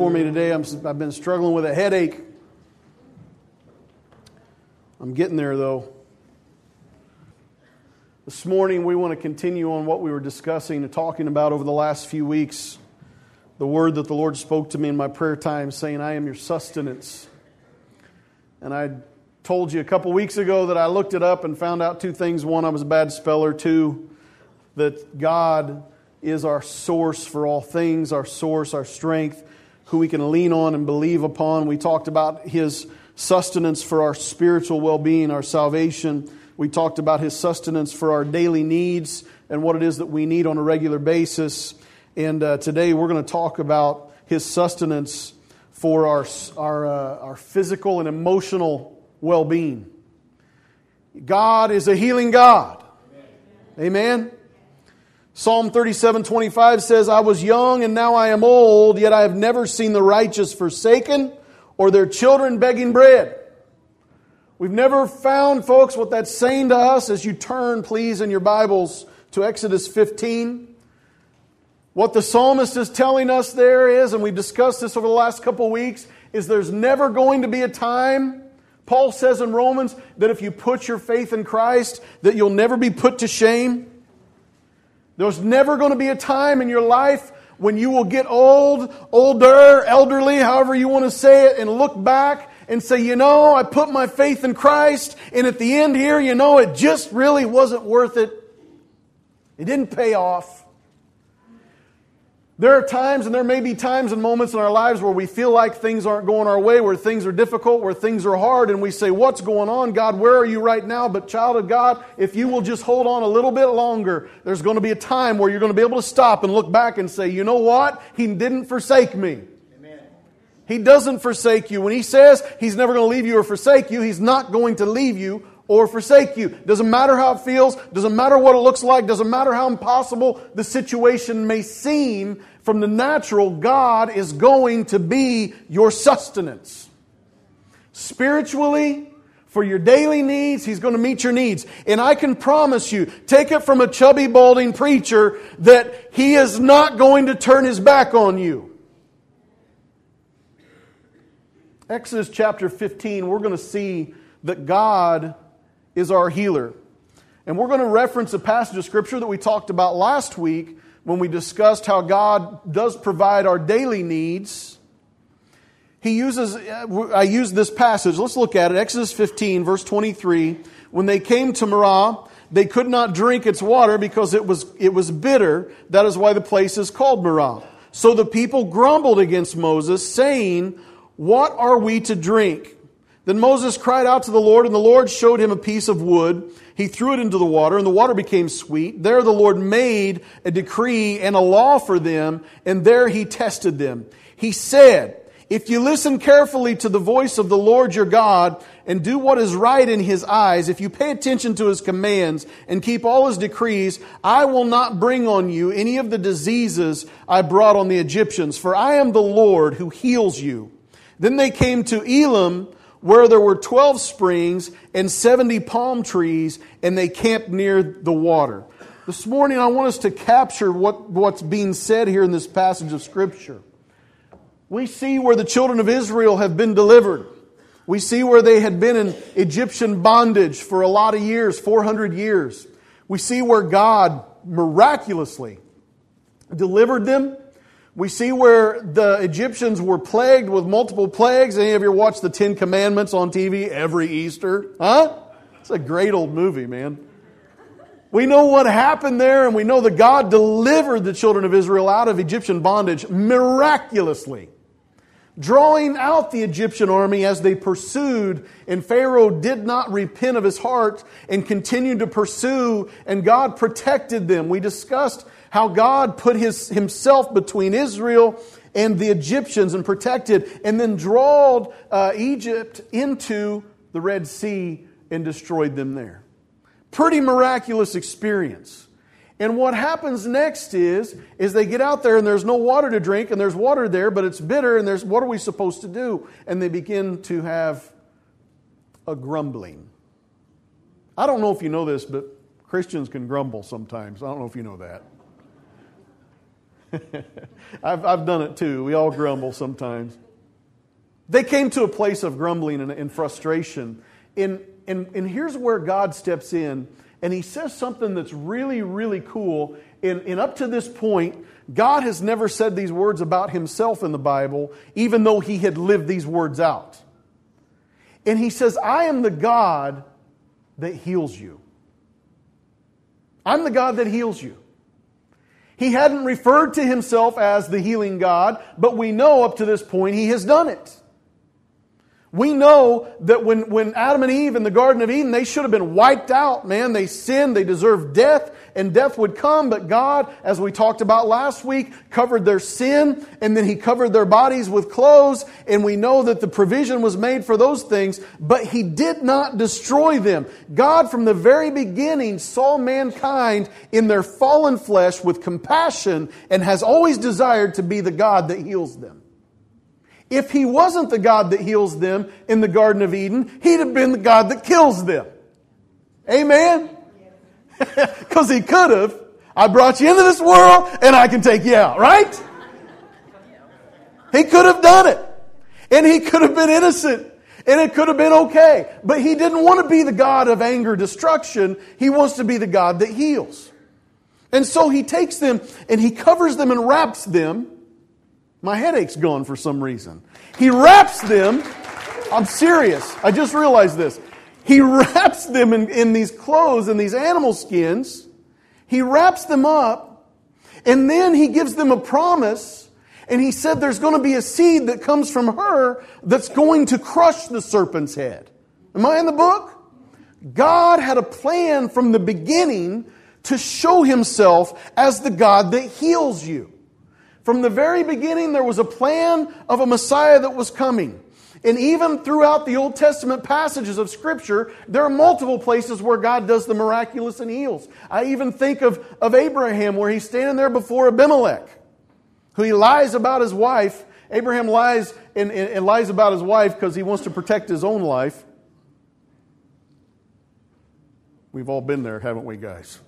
for me today. I'm, I've been struggling with a headache. I'm getting there, though. This morning, we want to continue on what we were discussing and talking about over the last few weeks. The word that the Lord spoke to me in my prayer time, saying, I am your sustenance. And I told you a couple weeks ago that I looked it up and found out two things. One, I was a bad speller. Two, that God is our source for all things, our source, our strength, who we can lean on and believe upon. We talked about His sustenance for our spiritual well being, our salvation. We talked about His sustenance for our daily needs and what it is that we need on a regular basis. And uh, today we're going to talk about His sustenance for our, our, uh, our physical and emotional well being. God is a healing God. Amen. Amen. Psalm 37 25 says, I was young and now I am old, yet I have never seen the righteous forsaken or their children begging bread. We've never found, folks, what that's saying to us as you turn, please, in your Bibles to Exodus 15. What the psalmist is telling us there is, and we've discussed this over the last couple weeks, is there's never going to be a time, Paul says in Romans, that if you put your faith in Christ, that you'll never be put to shame. There's never going to be a time in your life when you will get old, older, elderly, however you want to say it, and look back and say, you know, I put my faith in Christ, and at the end here, you know, it just really wasn't worth it. It didn't pay off. There are times, and there may be times and moments in our lives where we feel like things aren't going our way, where things are difficult, where things are hard, and we say, What's going on, God? Where are you right now? But, child of God, if you will just hold on a little bit longer, there's going to be a time where you're going to be able to stop and look back and say, You know what? He didn't forsake me. He doesn't forsake you. When He says He's never going to leave you or forsake you, He's not going to leave you or forsake you. Doesn't matter how it feels, doesn't matter what it looks like, doesn't matter how impossible the situation may seem, from the natural, God is going to be your sustenance. Spiritually, for your daily needs, He's going to meet your needs. And I can promise you, take it from a chubby, balding preacher, that He is not going to turn His back on you. Exodus chapter 15, we're going to see that God is our healer. And we're going to reference a passage of Scripture that we talked about last week when we discussed how God does provide our daily needs, he uses, I use this passage. Let's look at it. Exodus 15, verse 23. When they came to Marah, they could not drink its water because it was, it was bitter. That is why the place is called Marah. So the people grumbled against Moses, saying, What are we to drink? Then Moses cried out to the Lord, and the Lord showed him a piece of wood. He threw it into the water, and the water became sweet. There the Lord made a decree and a law for them, and there he tested them. He said, If you listen carefully to the voice of the Lord your God, and do what is right in his eyes, if you pay attention to his commands and keep all his decrees, I will not bring on you any of the diseases I brought on the Egyptians, for I am the Lord who heals you. Then they came to Elim, where there were 12 springs and 70 palm trees, and they camped near the water. This morning, I want us to capture what, what's being said here in this passage of Scripture. We see where the children of Israel have been delivered. We see where they had been in Egyptian bondage for a lot of years, 400 years. We see where God miraculously delivered them we see where the Egyptians were plagued with multiple plagues. Any of you watch the Ten Commandments on TV every Easter? Huh? It's a great old movie, man. We know what happened there, and we know that God delivered the children of Israel out of Egyptian bondage miraculously, drawing out the Egyptian army as they pursued, and Pharaoh did not repent of his heart and continued to pursue, and God protected them. We discussed how God put his, himself between Israel and the Egyptians and protected, and then drawed uh, Egypt into the Red Sea and destroyed them there. Pretty miraculous experience. And what happens next is, is they get out there and there's no water to drink, and there's water there, but it's bitter, and there's what are we supposed to do? And they begin to have a grumbling. I don't know if you know this, but Christians can grumble sometimes. I don't know if you know that. I've, I've done it too. We all grumble sometimes. They came to a place of grumbling and, and frustration. And, and, and here's where God steps in and he says something that's really, really cool. And, and up to this point, God has never said these words about himself in the Bible, even though he had lived these words out. And he says, I am the God that heals you. I'm the God that heals you. He hadn't referred to himself as the healing God, but we know up to this point he has done it. We know that when, when Adam and Eve in the Garden of Eden, they should have been wiped out, man. They sinned, they deserved death, and death would come. But God, as we talked about last week, covered their sin, and then He covered their bodies with clothes, and we know that the provision was made for those things, but He did not destroy them. God, from the very beginning, saw mankind in their fallen flesh with compassion and has always desired to be the God that heals them. If he wasn't the God that heals them in the Garden of Eden, he'd have been the God that kills them. Amen? Because he could have. I brought you into this world and I can take you out, right? He could have done it. And he could have been innocent. And it could have been okay. But he didn't want to be the God of anger, destruction. He wants to be the God that heals. And so he takes them and he covers them and wraps them my headache's gone for some reason. He wraps them. I'm serious. I just realized this. He wraps them in, in these clothes and these animal skins. He wraps them up. And then he gives them a promise. And he said there's going to be a seed that comes from her that's going to crush the serpent's head. Am I in the book? God had a plan from the beginning to show himself as the God that heals you. From the very beginning, there was a plan of a Messiah that was coming. And even throughout the Old Testament passages of Scripture, there are multiple places where God does the miraculous and heals. I even think of, of Abraham, where he's standing there before Abimelech, who he lies about his wife. Abraham lies and, and, and lies about his wife because he wants to protect his own life. We've all been there, haven't we, guys?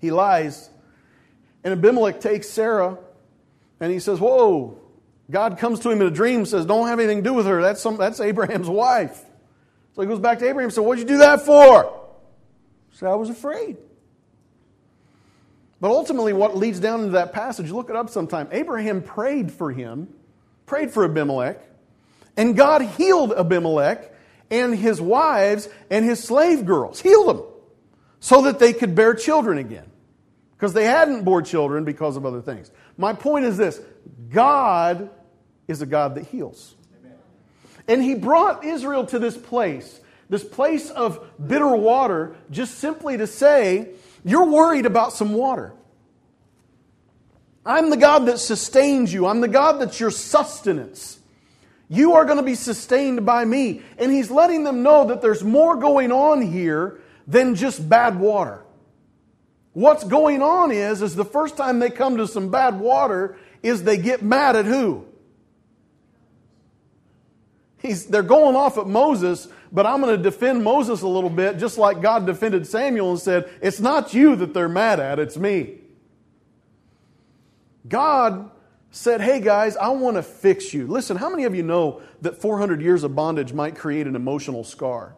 He lies and Abimelech takes Sarah and he says, Whoa. God comes to him in a dream says, Don't have anything to do with her. That's, some, that's Abraham's wife. So he goes back to Abraham and says, What'd you do that for? He said, I was afraid. But ultimately, what leads down into that passage, look it up sometime. Abraham prayed for him, prayed for Abimelech, and God healed Abimelech and his wives and his slave girls, healed them so that they could bear children again because they hadn't bore children because of other things. My point is this God is a God that heals. And He brought Israel to this place, this place of bitter water, just simply to say, You're worried about some water. I'm the God that sustains you, I'm the God that's your sustenance. You are going to be sustained by me. And He's letting them know that there's more going on here than just bad water. What's going on is, is the first time they come to some bad water is they get mad at who? He's, they're going off at Moses, but I'm going to defend Moses a little bit, just like God defended Samuel and said, It's not you that they're mad at, it's me. God said, Hey guys, I want to fix you. Listen, how many of you know that 400 years of bondage might create an emotional scar?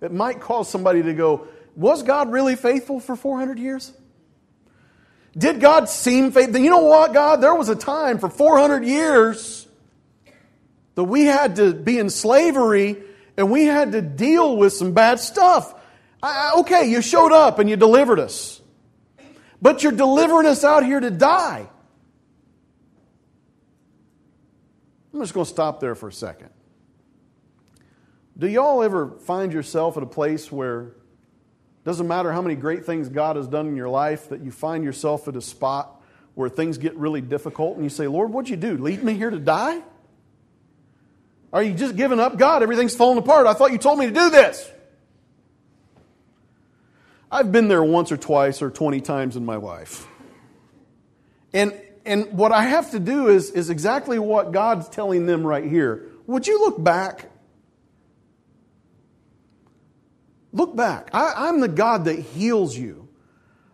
It might cause somebody to go, was God really faithful for 400 years? Did God seem faithful? You know what, God? There was a time for 400 years that we had to be in slavery and we had to deal with some bad stuff. I, okay, you showed up and you delivered us. But you're delivering us out here to die. I'm just going to stop there for a second. Do y'all ever find yourself at a place where doesn't matter how many great things God has done in your life, that you find yourself at a spot where things get really difficult and you say, Lord, what'd you do? Lead me here to die? Are you just giving up? God, everything's falling apart. I thought you told me to do this. I've been there once or twice or 20 times in my life. And, and what I have to do is, is exactly what God's telling them right here. Would you look back Look back. I, am the God that heals you.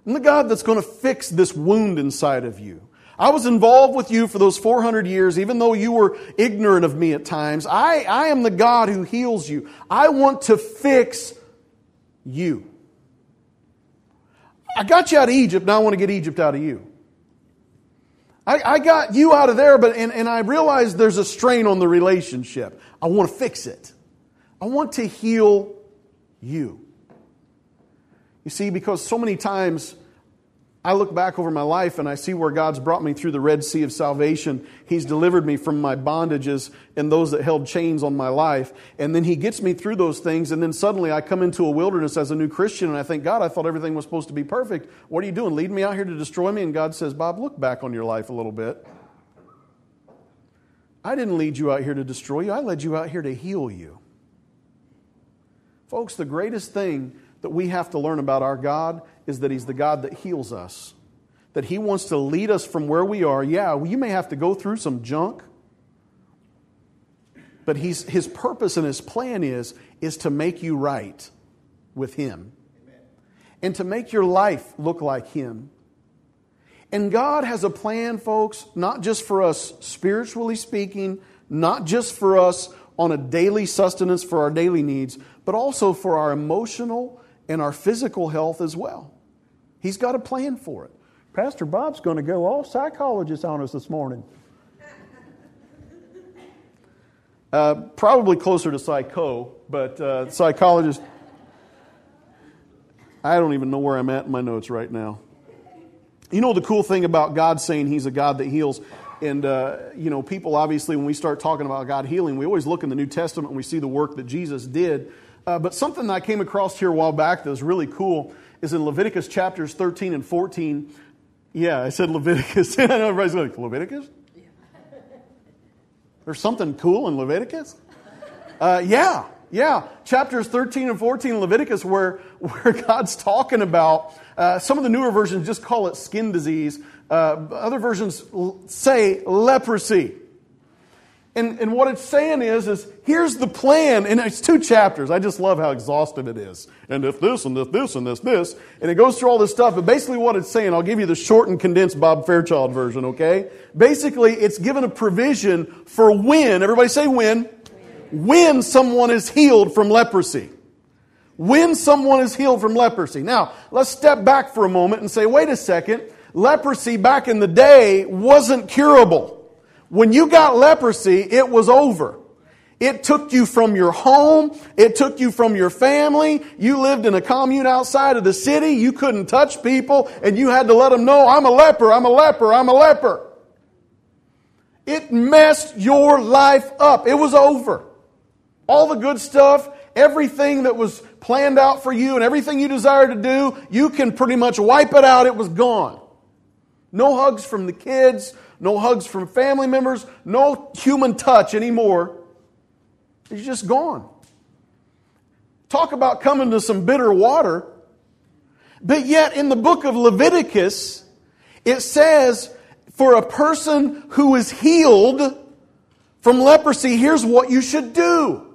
I'm the God that's going to fix this wound inside of you. I was involved with you for those 400 years, even though you were ignorant of me at times. I, I am the God who heals you. I want to fix you. I got you out of Egypt, now I want to get Egypt out of you. I, I got you out of there, but and, and I realize there's a strain on the relationship. I want to fix it. I want to heal you. You see, because so many times I look back over my life and I see where God's brought me through the Red Sea of salvation. He's delivered me from my bondages and those that held chains on my life. And then He gets me through those things. And then suddenly I come into a wilderness as a new Christian and I think, God, I thought everything was supposed to be perfect. What are you doing? Leading me out here to destroy me? And God says, Bob, look back on your life a little bit. I didn't lead you out here to destroy you, I led you out here to heal you. Folks, the greatest thing that we have to learn about our God is that He's the God that heals us. That He wants to lead us from where we are. Yeah, you may have to go through some junk, but he's, His purpose and His plan is, is to make you right with Him Amen. and to make your life look like Him. And God has a plan, folks, not just for us spiritually speaking, not just for us on a daily sustenance for our daily needs, but also for our emotional and our physical health as well. He's got a plan for it. Pastor Bob's going to go all psychologist on us this morning. Uh, probably closer to psycho, but uh, psychologist. I don't even know where I'm at in my notes right now. You know the cool thing about God saying He's a God that heals, and uh, you know people obviously when we start talking about God healing, we always look in the New Testament and we see the work that Jesus did. Uh, but something that I came across here a while back that was really cool is in Leviticus chapters 13 and 14. Yeah, I said Leviticus. I know everybody's like, Leviticus? There's something cool in Leviticus? Uh, yeah, yeah. Chapters 13 and 14 in Leviticus where, where God's talking about, uh, some of the newer versions just call it skin disease. Uh, other versions say leprosy. And, and what it's saying is, is here's the plan. And it's two chapters. I just love how exhaustive it is. And if this and if this and this, this. And it goes through all this stuff. But basically what it's saying, I'll give you the short and condensed Bob Fairchild version, okay? Basically, it's given a provision for when, everybody say when, when someone is healed from leprosy. When someone is healed from leprosy. Now, let's step back for a moment and say, wait a second. Leprosy back in the day wasn't curable. When you got leprosy, it was over. It took you from your home. It took you from your family. You lived in a commune outside of the city. You couldn't touch people and you had to let them know, I'm a leper, I'm a leper, I'm a leper. It messed your life up. It was over. All the good stuff, everything that was planned out for you and everything you desired to do, you can pretty much wipe it out. It was gone. No hugs from the kids, no hugs from family members, no human touch anymore. He's just gone. Talk about coming to some bitter water. But yet, in the book of Leviticus, it says, for a person who is healed from leprosy, here's what you should do.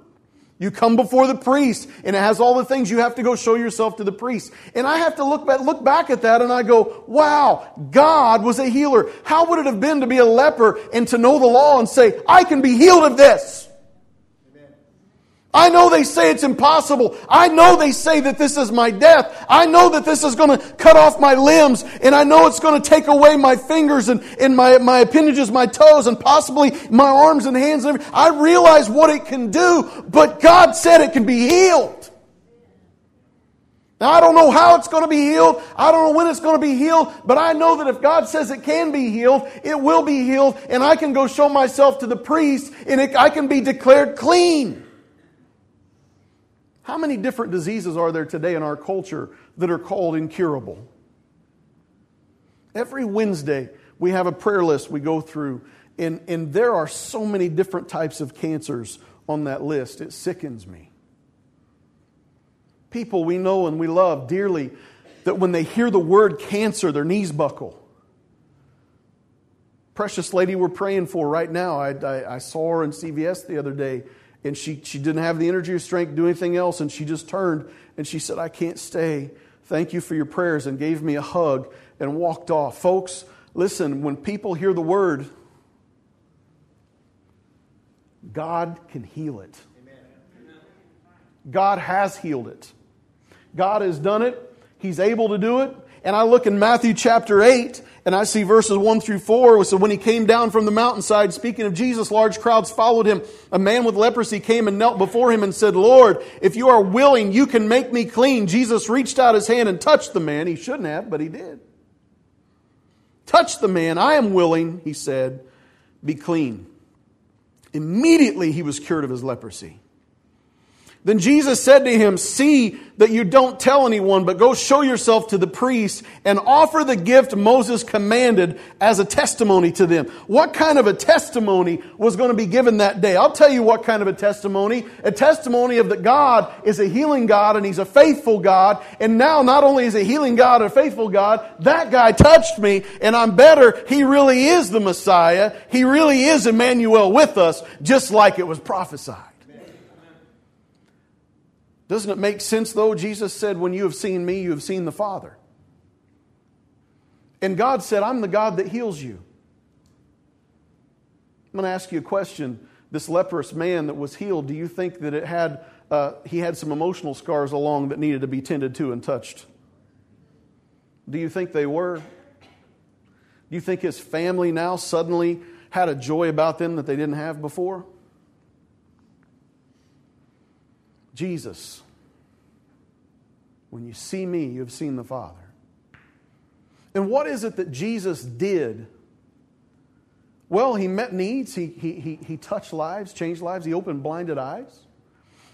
You come before the priest, and it has all the things you have to go show yourself to the priest. And I have to look back, look back at that and I go, wow, God was a healer. How would it have been to be a leper and to know the law and say, I can be healed of this? I know they say it's impossible. I know they say that this is my death. I know that this is going to cut off my limbs and I know it's going to take away my fingers and, and my, my appendages, my toes and possibly my arms and hands. And I realize what it can do, but God said it can be healed. Now, I don't know how it's going to be healed. I don't know when it's going to be healed, but I know that if God says it can be healed, it will be healed, and I can go show myself to the priest, and it, I can be declared clean. How many different diseases are there today in our culture that are called incurable? Every Wednesday, we have a prayer list we go through, and, and there are so many different types of cancers on that list. It sickens me. People we know and we love dearly that when they hear the word cancer, their knees buckle. Precious lady we're praying for right now, I, I, I saw her in CVS the other day and she, she didn't have the energy or strength to do anything else. And she just turned and she said, I can't stay Thank you for your prayers, and gave me a hug and walked off. Folks, listen, when people hear the word, God can heal it. God has healed it. God has done it. He's able to do it. And I look in Matthew chapter 8 and I see verses 1 through 4. So when he came down from the mountainside, speaking of Jesus, large crowds followed him. A man with leprosy came and knelt before him and said, Lord, if you are willing, you can make me clean. Jesus reached out his hand and touched the man. He shouldn't have, but he did. Touch the man. I am willing, he said, be clean. Immediately he was cured of his leprosy. Then Jesus said to him, See that you don't tell anyone, but go show yourself to the priest and offer the gift Moses commanded as a testimony to them. What kind of a testimony was going to be given that day? I'll tell you what kind of a testimony. A testimony of that God is a healing God and He's a faithful God. And now not only is a healing God, a faithful God, that guy touched me and I'm better. He really is the Messiah. He really is Emmanuel with us, just like it was prophesied. Doesn't it make sense, though? Jesus said, When you have seen me, you have seen the Father. And God said, I'm the God that heals you. I'm going to ask you a question. This leprous man that was healed, do you think that it had, uh, he had some emotional scars along that needed to be tended to and touched? Do you think they were? Do you think his family now suddenly had a joy about them that they didn't have before? Jesus, when you see me, you have seen the Father. And what is it that Jesus did? Well, he met needs, he, he, he, he touched lives, changed lives, he opened blinded eyes.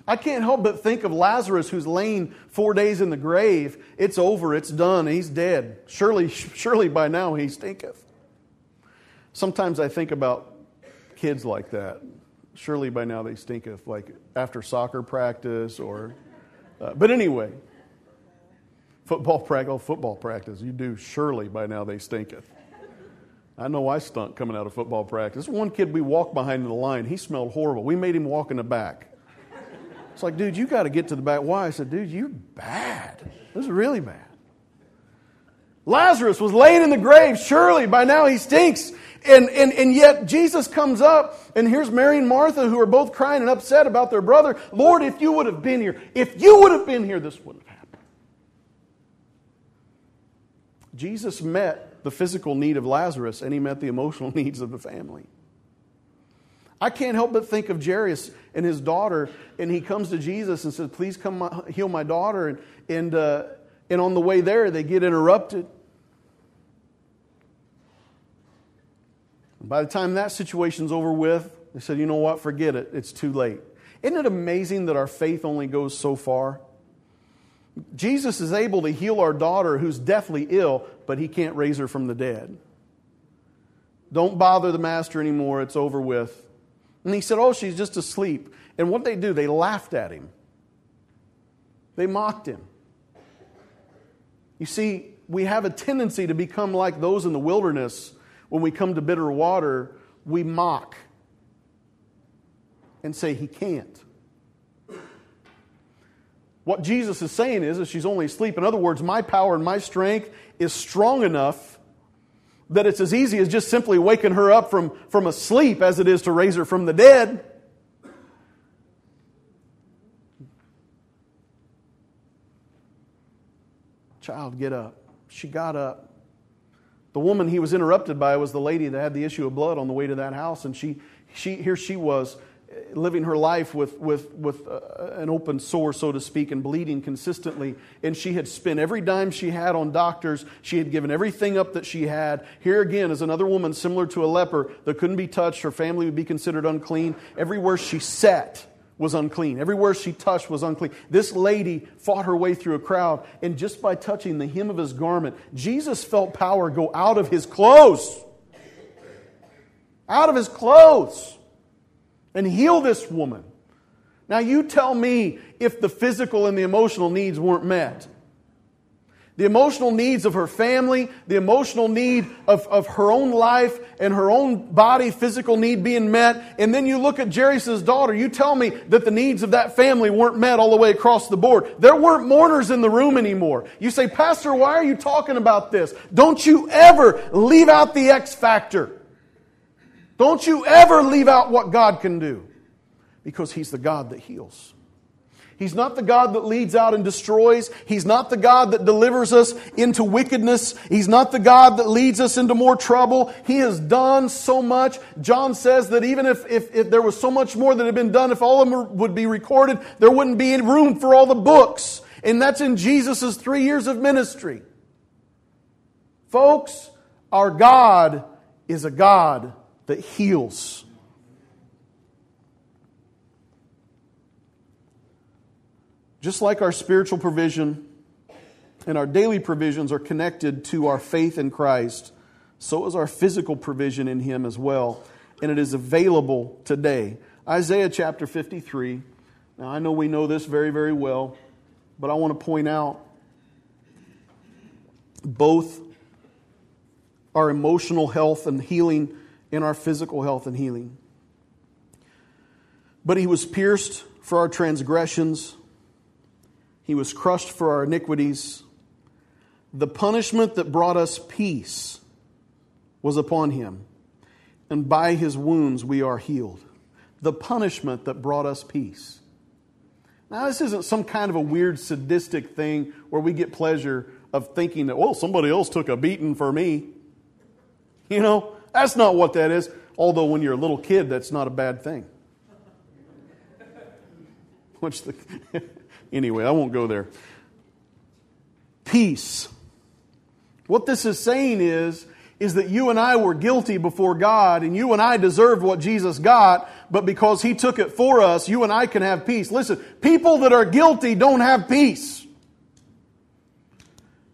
I can't help but think of Lazarus who's lain four days in the grave. It's over, it's done, he's dead. Surely, surely by now he stinketh. Sometimes I think about kids like that surely by now they stink of like after soccer practice or. Uh, but anyway, football practice, oh, football practice, you do surely by now they stinketh. I know I stunk coming out of football practice. One kid we walked behind in the line, he smelled horrible. We made him walk in the back. It's like, dude, you got to get to the back. Why? I said, dude, you're bad. This is really bad. Lazarus was laying in the grave. Surely by now he stinks. And, and, and yet Jesus comes up, and here's Mary and Martha who are both crying and upset about their brother. Lord, if you would have been here, if you would have been here, this wouldn't have happened. Jesus met the physical need of Lazarus, and he met the emotional needs of the family. I can't help but think of Jairus and his daughter, and he comes to Jesus and says, Please come heal my daughter. And, and, uh, and on the way there, they get interrupted. By the time that situation's over with, they said, you know what, forget it, it's too late. Isn't it amazing that our faith only goes so far? Jesus is able to heal our daughter who's deathly ill, but he can't raise her from the dead. Don't bother the master anymore, it's over with. And he said, Oh, she's just asleep. And what they do, they laughed at him, they mocked him. You see, we have a tendency to become like those in the wilderness when we come to bitter water, we mock and say, He can't. What Jesus is saying is, is she's only asleep. In other words, my power and my strength is strong enough that it's as easy as just simply waking her up from, from a sleep as it is to raise her from the dead. Child, get up. She got up. The woman he was interrupted by was the lady that had the issue of blood on the way to that house, and she, she here she was living her life with, with, with uh, an open sore, so to speak, and bleeding consistently. And she had spent every dime she had on doctors. She had given everything up that she had. Here again is another woman similar to a leper that couldn't be touched. Her family would be considered unclean. Everywhere she sat, was unclean. Everywhere she touched was unclean. This lady fought her way through a crowd, and just by touching the hem of his garment, Jesus felt power go out of his clothes. Out of his clothes. And heal this woman. Now, you tell me if the physical and the emotional needs weren't met. The emotional needs of her family, the emotional need of, of her own life and her own body, physical need being met. And then you look at Jairus' daughter. You tell me that the needs of that family weren't met all the way across the board. There weren't mourners in the room anymore. You say, Pastor, why are you talking about this? Don't you ever leave out the X factor. Don't you ever leave out what God can do. Because He's the God that heals. He's not the God that leads out and destroys. He's not the God that delivers us into wickedness. He's not the God that leads us into more trouble. He has done so much. John says that even if, if, if there was so much more that had been done, if all of them would be recorded, there wouldn't be room for all the books. And that's in Jesus' three years of ministry. Folks, our God is a God that heals. Just like our spiritual provision and our daily provisions are connected to our faith in Christ, so is our physical provision in Him as well. And it is available today. Isaiah chapter 53. Now, I know we know this very, very well, but I want to point out both our emotional health and healing and our physical health and healing. But he was pierced for our transgressions, he was crushed for our iniquities. The punishment that brought us peace was upon him, and by his wounds we are healed. The punishment that brought us peace. Now, this isn't some kind of a weird sadistic thing where we get pleasure of thinking that, well, somebody else took a beating for me. You know, that's not what that is. Although, when you're a little kid, that's not a bad thing. Which the. Anyway, I won't go there. Peace. What this is saying is, is that you and I were guilty before God and you and I deserved what Jesus got, but because He took it for us, you and I can have peace. Listen, people that are guilty don't have peace.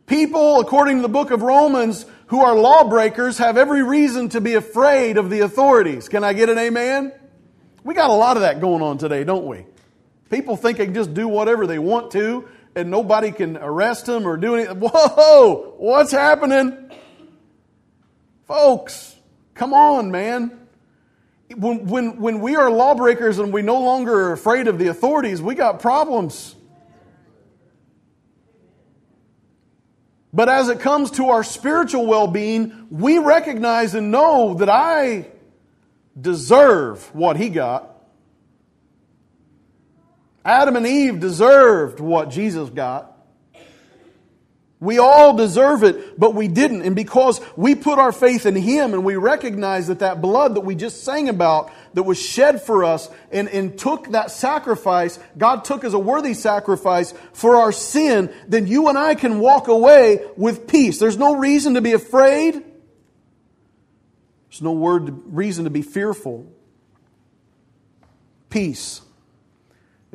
People, according to the book of Romans, who are lawbreakers have every reason to be afraid of the authorities. Can I get an amen? We got a lot of that going on today, don't we? People think they can just do whatever they want to and nobody can arrest them or do anything. Whoa, what's happening? Folks, come on, man. When, when, when we are lawbreakers and we no longer are afraid of the authorities, we got problems. But as it comes to our spiritual well being, we recognize and know that I deserve what he got. Adam and Eve deserved what Jesus got. We all deserve it, but we didn't. And because we put our faith in Him and we recognize that that blood that we just sang about, that was shed for us and, and took that sacrifice, God took as a worthy sacrifice for our sin, then you and I can walk away with peace. There's no reason to be afraid. There's no word, reason to be fearful. Peace.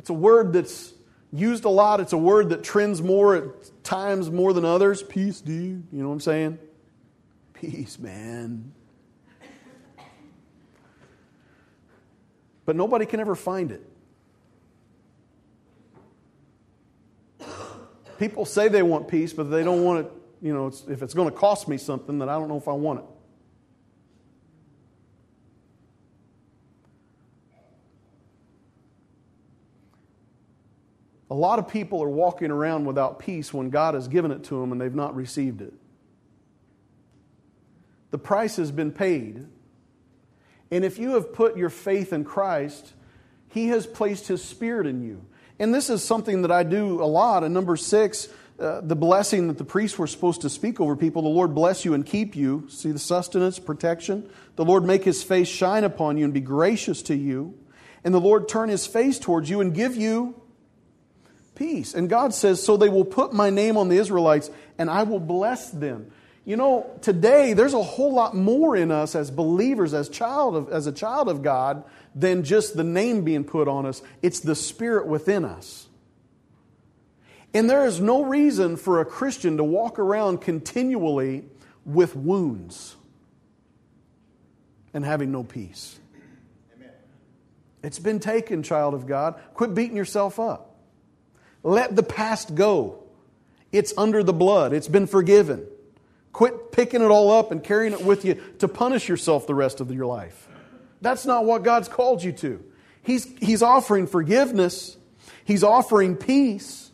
It's a word that's used a lot. It's a word that trends more at times more than others. Peace, dude. You know what I'm saying? Peace, man. But nobody can ever find it. People say they want peace, but they don't want it, you know, if it's going to cost me something, then I don't know if I want it. A lot of people are walking around without peace when God has given it to them and they've not received it. The price has been paid. And if you have put your faith in Christ, He has placed His Spirit in you. And this is something that I do a lot. In number six, uh, the blessing that the priests were supposed to speak over people the Lord bless you and keep you. See the sustenance, protection. The Lord make His face shine upon you and be gracious to you. And the Lord turn His face towards you and give you peace. And God says, So they will put my name on the Israelites and I will bless them. You know, today there's a whole lot more in us as believers, as, child of, as a child of God, than just the name being put on us. It's the Spirit within us. And there is no reason for a Christian to walk around continually with wounds and having no peace. Amen. It's been taken, child of God. Quit beating yourself up. Let the past go. It's under the blood, it's been forgiven. Quit picking it all up and carrying it with you to punish yourself the rest of your life. That's not what God's called you to. He's, he's offering forgiveness, He's offering peace.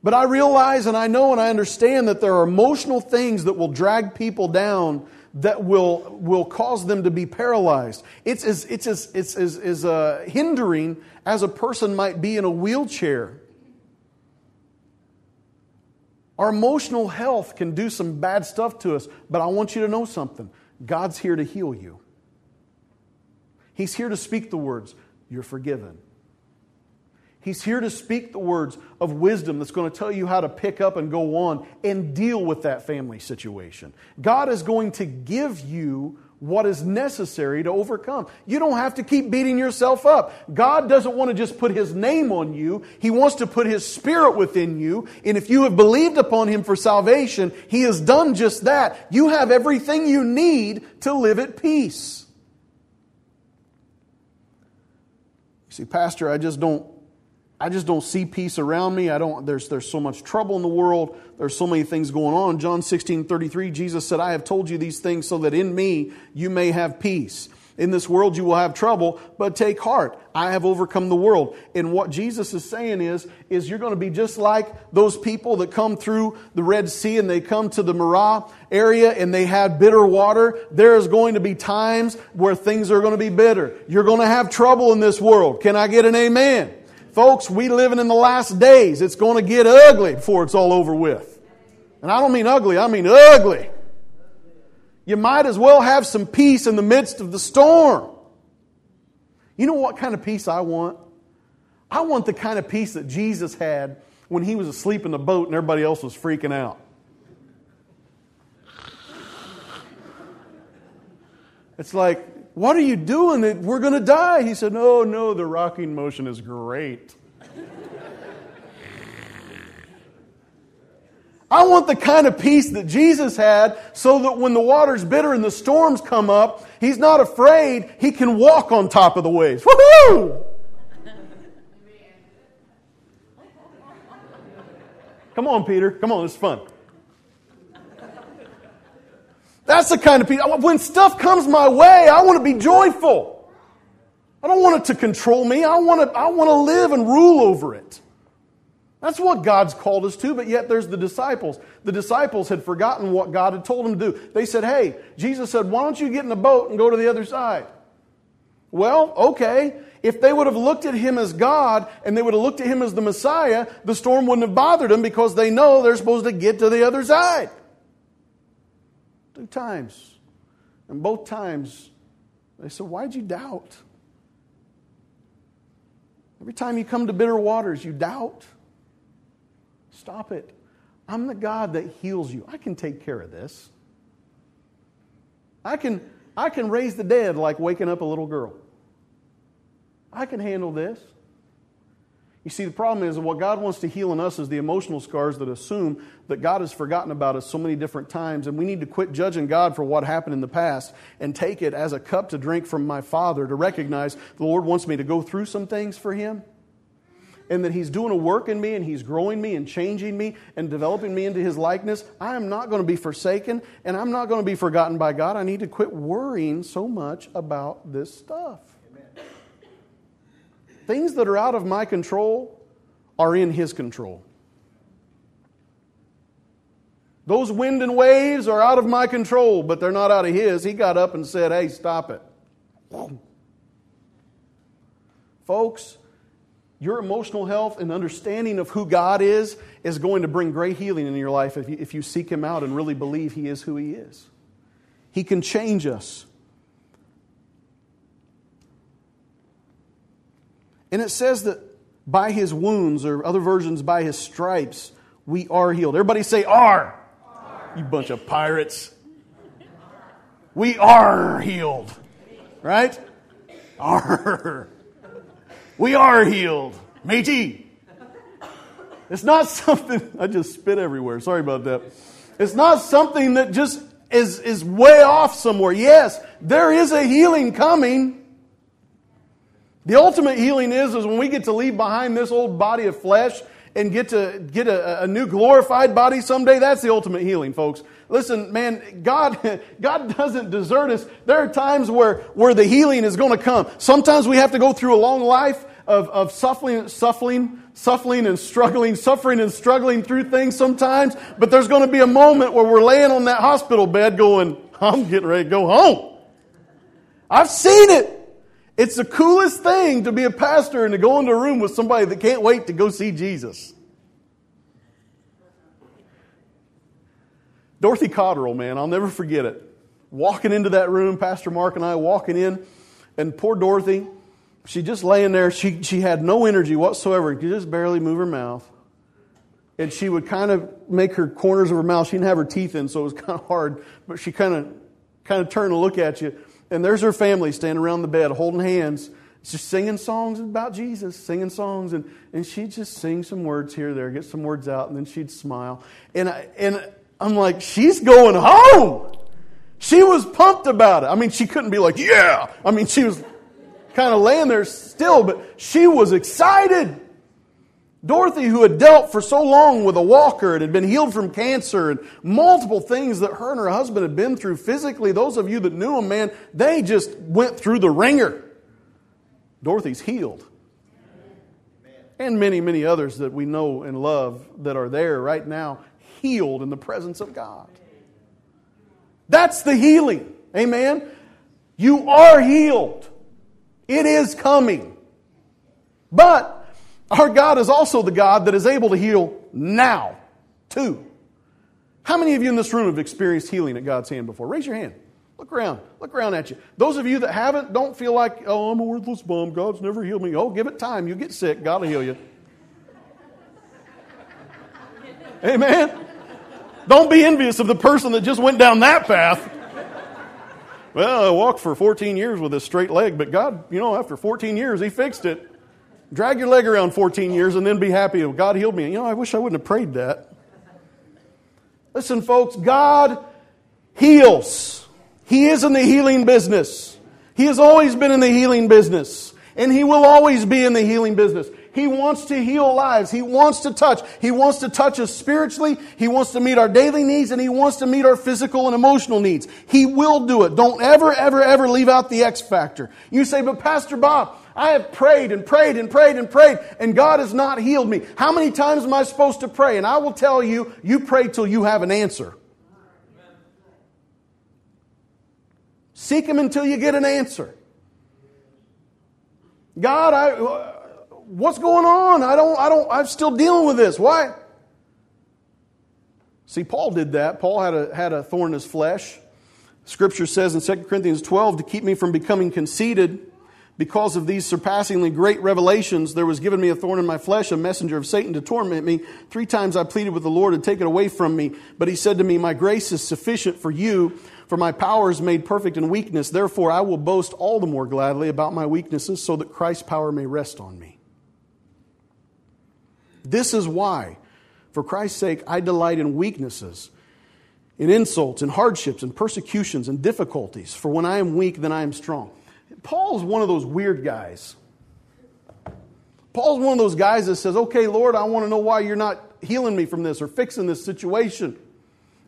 But I realize and I know and I understand that there are emotional things that will drag people down that will, will cause them to be paralyzed. It's as, it's as, it's as, as uh, hindering as a person might be in a wheelchair. Our emotional health can do some bad stuff to us, but I want you to know something God's here to heal you. He's here to speak the words, You're forgiven. He's here to speak the words of wisdom that's going to tell you how to pick up and go on and deal with that family situation. God is going to give you what is necessary to overcome. You don't have to keep beating yourself up. God doesn't want to just put His name on you, He wants to put His Spirit within you. And if you have believed upon Him for salvation, He has done just that. You have everything you need to live at peace. You see, Pastor, I just don't. I just don't see peace around me. I don't, there's, there's so much trouble in the world. There's so many things going on. John 16, 33, Jesus said, I have told you these things so that in me you may have peace. In this world you will have trouble, but take heart. I have overcome the world. And what Jesus is saying is, is you're going to be just like those people that come through the Red Sea and they come to the Marah area and they had bitter water. There is going to be times where things are going to be bitter. You're going to have trouble in this world. Can I get an amen? Folks, we living in the last days. It's going to get ugly before it's all over with. And I don't mean ugly, I mean ugly. You might as well have some peace in the midst of the storm. You know what kind of peace I want? I want the kind of peace that Jesus had when he was asleep in the boat and everybody else was freaking out. It's like, what are you doing? We're going to die. He said, No, no, the rocking motion is great. I want the kind of peace that Jesus had so that when the water's bitter and the storms come up, he's not afraid. He can walk on top of the waves. Woohoo! Come on, Peter. Come on, it's fun. That's the kind of peace. When stuff comes my way, I want to be joyful. I don't want it to control me. I want to, I want to live and rule over it. That's what God's called us to, but yet there's the disciples. The disciples had forgotten what God had told them to do. They said, Hey, Jesus said, Why don't you get in the boat and go to the other side? Well, okay. If they would have looked at him as God and they would have looked at him as the Messiah, the storm wouldn't have bothered them because they know they're supposed to get to the other side. Two times. And both times, they said, Why'd you doubt? Every time you come to bitter waters, you doubt. Stop it. I'm the God that heals you. I can take care of this. I can, I can raise the dead like waking up a little girl. I can handle this. You see, the problem is what God wants to heal in us is the emotional scars that assume that God has forgotten about us so many different times. And we need to quit judging God for what happened in the past and take it as a cup to drink from my Father to recognize the Lord wants me to go through some things for Him and that He's doing a work in me and He's growing me and changing me and developing me into His likeness. I am not going to be forsaken and I'm not going to be forgotten by God. I need to quit worrying so much about this stuff. Things that are out of my control are in His control. Those wind and waves are out of my control, but they're not out of His. He got up and said, Hey, stop it. Folks, your emotional health and understanding of who God is is going to bring great healing in your life if you, if you seek Him out and really believe He is who He is. He can change us. And it says that by his wounds, or other versions, by his stripes, we are healed. Everybody say, are. You bunch of pirates. We are healed. Right? Are. We are healed. Matey. It's not something, I just spit everywhere. Sorry about that. It's not something that just is, is way off somewhere. Yes, there is a healing coming. The ultimate healing is, is when we get to leave behind this old body of flesh and get to get a, a new glorified body someday, that's the ultimate healing, folks. Listen, man, God, God doesn't desert us. There are times where, where the healing is going to come. Sometimes we have to go through a long life of, of suffering, suffering, suffering and struggling, suffering and struggling through things sometimes, but there's going to be a moment where we're laying on that hospital bed going, I'm getting ready to go home. I've seen it. It's the coolest thing to be a pastor and to go into a room with somebody that can't wait to go see Jesus. Dorothy Cotterill, man, I'll never forget it. Walking into that room, Pastor Mark and I walking in, and poor Dorothy, she just laying there. She, she had no energy whatsoever. She could just barely move her mouth. And she would kind of make her corners of her mouth. She didn't have her teeth in, so it was kind of hard. But she kind of kind of turned to look at you. And there's her family standing around the bed holding hands, just singing songs about Jesus, singing songs. And, and she'd just sing some words here there, get some words out, and then she'd smile. And, I, and I'm like, she's going home. She was pumped about it. I mean, she couldn't be like, yeah. I mean, she was kind of laying there still, but she was excited. Dorothy, who had dealt for so long with a walker and had been healed from cancer and multiple things that her and her husband had been through physically, those of you that knew him, man, they just went through the wringer. Dorothy's healed. And many, many others that we know and love that are there right now, healed in the presence of God. That's the healing. Amen? You are healed. It is coming. But our God is also the God that is able to heal now, too. How many of you in this room have experienced healing at God's hand before? Raise your hand. Look around. Look around at you. Those of you that haven't, don't feel like, oh, I'm a worthless bum. God's never healed me. Oh, give it time. You get sick. God will heal you. Amen. Don't be envious of the person that just went down that path. Well, I walked for 14 years with a straight leg, but God, you know, after 14 years, He fixed it. Drag your leg around 14 years and then be happy. God healed me. You know, I wish I wouldn't have prayed that. Listen, folks, God heals. He is in the healing business. He has always been in the healing business. And He will always be in the healing business. He wants to heal lives. He wants to touch. He wants to touch us spiritually. He wants to meet our daily needs and He wants to meet our physical and emotional needs. He will do it. Don't ever, ever, ever leave out the X factor. You say, but Pastor Bob, I have prayed and prayed and prayed and prayed, and God has not healed me. How many times am I supposed to pray? And I will tell you, you pray till you have an answer. Seek Him until you get an answer. God, I, what's going on? I don't, I don't, I'm still dealing with this. Why? See, Paul did that. Paul had a, had a thorn in his flesh. Scripture says in 2 Corinthians 12 to keep me from becoming conceited. Because of these surpassingly great revelations, there was given me a thorn in my flesh, a messenger of Satan to torment me. Three times I pleaded with the Lord to take it away from me. But he said to me, My grace is sufficient for you, for my power is made perfect in weakness. Therefore, I will boast all the more gladly about my weaknesses, so that Christ's power may rest on me. This is why, for Christ's sake, I delight in weaknesses, in insults, in hardships, in persecutions, and difficulties. For when I am weak, then I am strong. Paul's one of those weird guys. Paul's one of those guys that says, Okay, Lord, I want to know why you're not healing me from this or fixing this situation.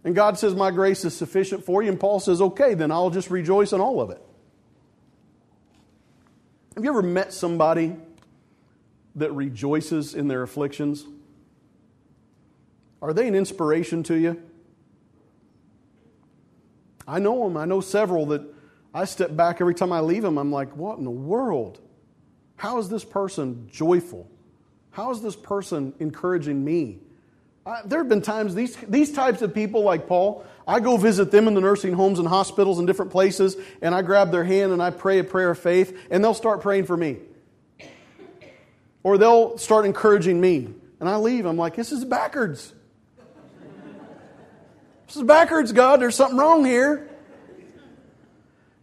And God says, My grace is sufficient for you. And Paul says, Okay, then I'll just rejoice in all of it. Have you ever met somebody that rejoices in their afflictions? Are they an inspiration to you? I know them. I know several that I step back every time I leave them. I'm like, what in the world? How is this person joyful? How is this person encouraging me? I, there have been times these, these types of people, like Paul, I go visit them in the nursing homes and hospitals and different places, and I grab their hand and I pray a prayer of faith, and they'll start praying for me. Or they'll start encouraging me. And I leave. I'm like, this is backwards. This is backwards, God. There's something wrong here.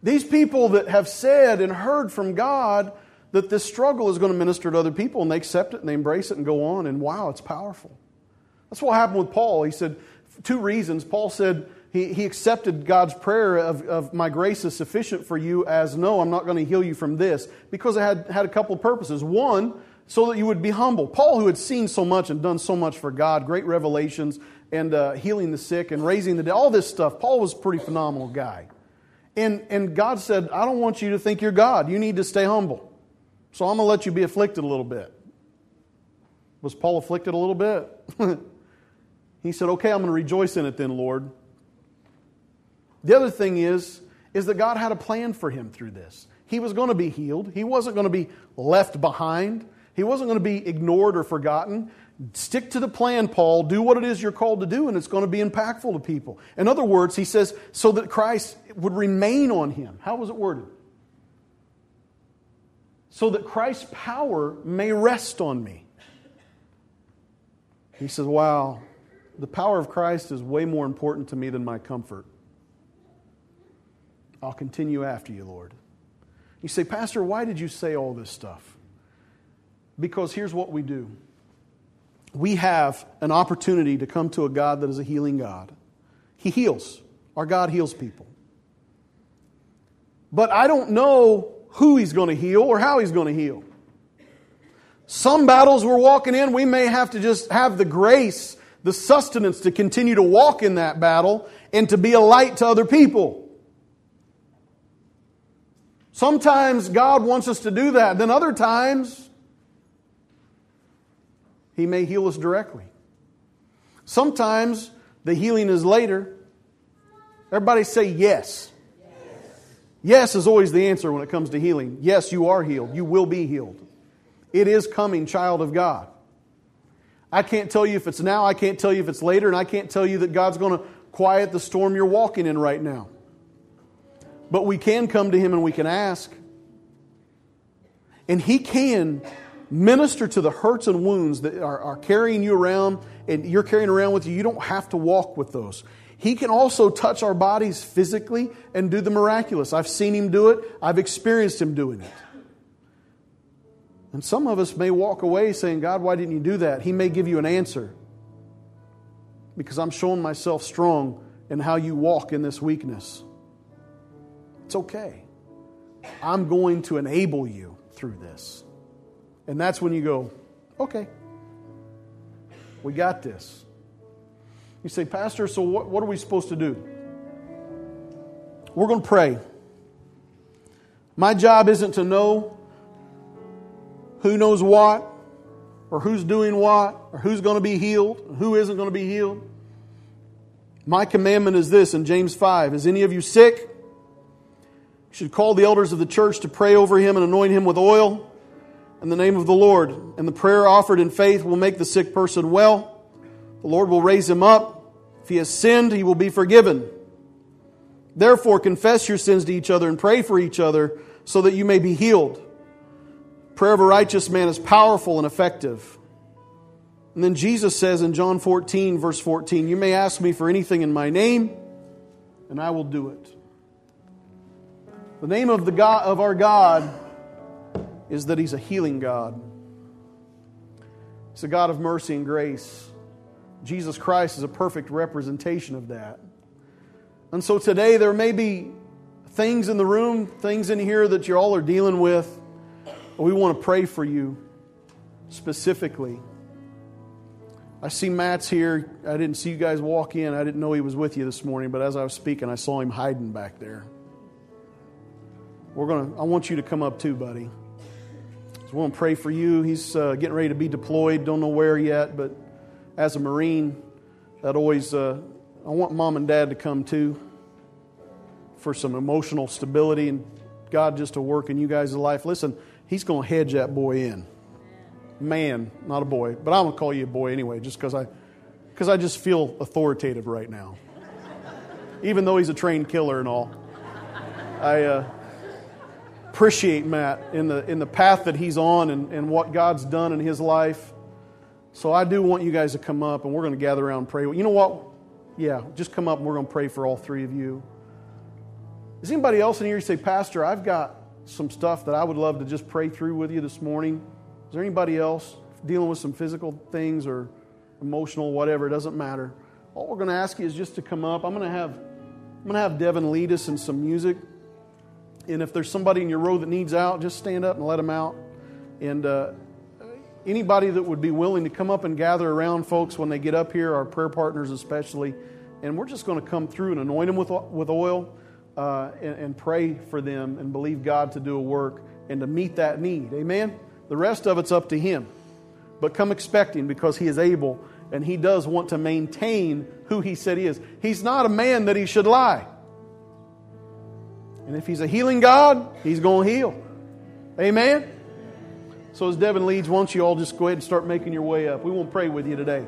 These people that have said and heard from God that this struggle is going to minister to other people and they accept it and they embrace it and go on, and wow, it's powerful. That's what happened with Paul. He said, two reasons. Paul said he, he accepted God's prayer of, of my grace is sufficient for you as no, I'm not going to heal you from this because it had, had a couple of purposes. One, so that you would be humble. Paul, who had seen so much and done so much for God, great revelations, and uh, healing the sick and raising the dead, all this stuff, Paul was a pretty phenomenal guy. And, and God said, I don't want you to think you're God. You need to stay humble. So I'm going to let you be afflicted a little bit. Was Paul afflicted a little bit? he said, Okay, I'm going to rejoice in it then, Lord. The other thing is, is that God had a plan for him through this. He was going to be healed. He wasn't going to be left behind. He wasn't going to be ignored or forgotten. Stick to the plan, Paul. Do what it is you're called to do, and it's going to be impactful to people. In other words, he says, so that Christ would remain on him. How was it worded? So that Christ's power may rest on me. He says, Wow, the power of Christ is way more important to me than my comfort. I'll continue after you, Lord. You say, Pastor, why did you say all this stuff? Because here's what we do we have an opportunity to come to a God that is a healing God. He heals. Our God heals people. But I don't know who He's going to heal or how He's going to heal. Some battles we're walking in, we may have to just have the grace, the sustenance to continue to walk in that battle and to be a light to other people. Sometimes God wants us to do that. Then other times, He may heal us directly. Sometimes the healing is later. Everybody say yes. yes. Is always the answer when it comes to healing. Yes, you are healed. You will be healed. It is coming, child of God. I can't tell you if it's now, I can't tell you if it's later, and I can't tell you that God's going to quiet the storm you're walking in right now. But we can come to Him and we can ask. And He can minister to the hurts and wounds that are, are carrying you around and you're carrying around with you. You don't have to walk with those. He can also touch our bodies physically and do the miraculous. I've seen Him do it, I've experienced Him doing it. And some of us may walk away saying, God, why didn't you do that? He may give you an answer because I'm showing myself strong in how you walk in this weakness. It's okay. I'm going to enable you through this. And that's when you go, okay, we got this. You say, Pastor, so what, what are we supposed to do? We're going to pray. My job isn't to know who knows what, or who's doing what, or who's going to be healed, who isn't going to be healed. My commandment is this in James 5 Is any of you sick? You should call the elders of the church to pray over him and anoint him with oil in the name of the Lord. And the prayer offered in faith will make the sick person well. The Lord will raise him up. If he has sinned, he will be forgiven. Therefore, confess your sins to each other and pray for each other so that you may be healed. Prayer of a righteous man is powerful and effective. And then Jesus says in John 14, verse 14, You may ask me for anything in my name, and I will do it. The name of, the God, of our God is that He's a healing God. He's a God of mercy and grace. Jesus Christ is a perfect representation of that. And so today there may be things in the room, things in here that you all are dealing with we want to pray for you specifically. I see Matt's here. I didn't see you guys walk in. I didn't know he was with you this morning, but as I was speaking, I saw him hiding back there. We're gonna. I want you to come up too, buddy. We want to pray for you. He's uh, getting ready to be deployed. Don't know where yet, but as a Marine, that always. Uh, I want mom and dad to come too for some emotional stability and God just to work in you guys' life. Listen, he's going to hedge that boy in. Man, not a boy, but I'm going to call you a boy anyway, just because I, because I just feel authoritative right now. Even though he's a trained killer and all, I uh, appreciate Matt in the in the path that he's on and, and what God's done in his life. So I do want you guys to come up and we're going to gather around and pray. You know what? Yeah, just come up and we're going to pray for all three of you. Is anybody else in here You say, Pastor, I've got some stuff that I would love to just pray through with you this morning. Is there anybody else dealing with some physical things or emotional, whatever? It doesn't matter. All we're going to ask you is just to come up. I'm going to have I'm going to have Devin lead us in some music. And if there's somebody in your row that needs out, just stand up and let them out. And uh, anybody that would be willing to come up and gather around folks when they get up here, our prayer partners especially, and we're just going to come through and anoint them with, with oil uh, and, and pray for them and believe God to do a work and to meet that need. Amen? The rest of it's up to Him. But come expecting because He is able and He does want to maintain who He said He is. He's not a man that He should lie. And if He's a healing God, He's going to heal. Amen? So as Devin leads, why don't you all just go ahead and start making your way up? We won't pray with you today.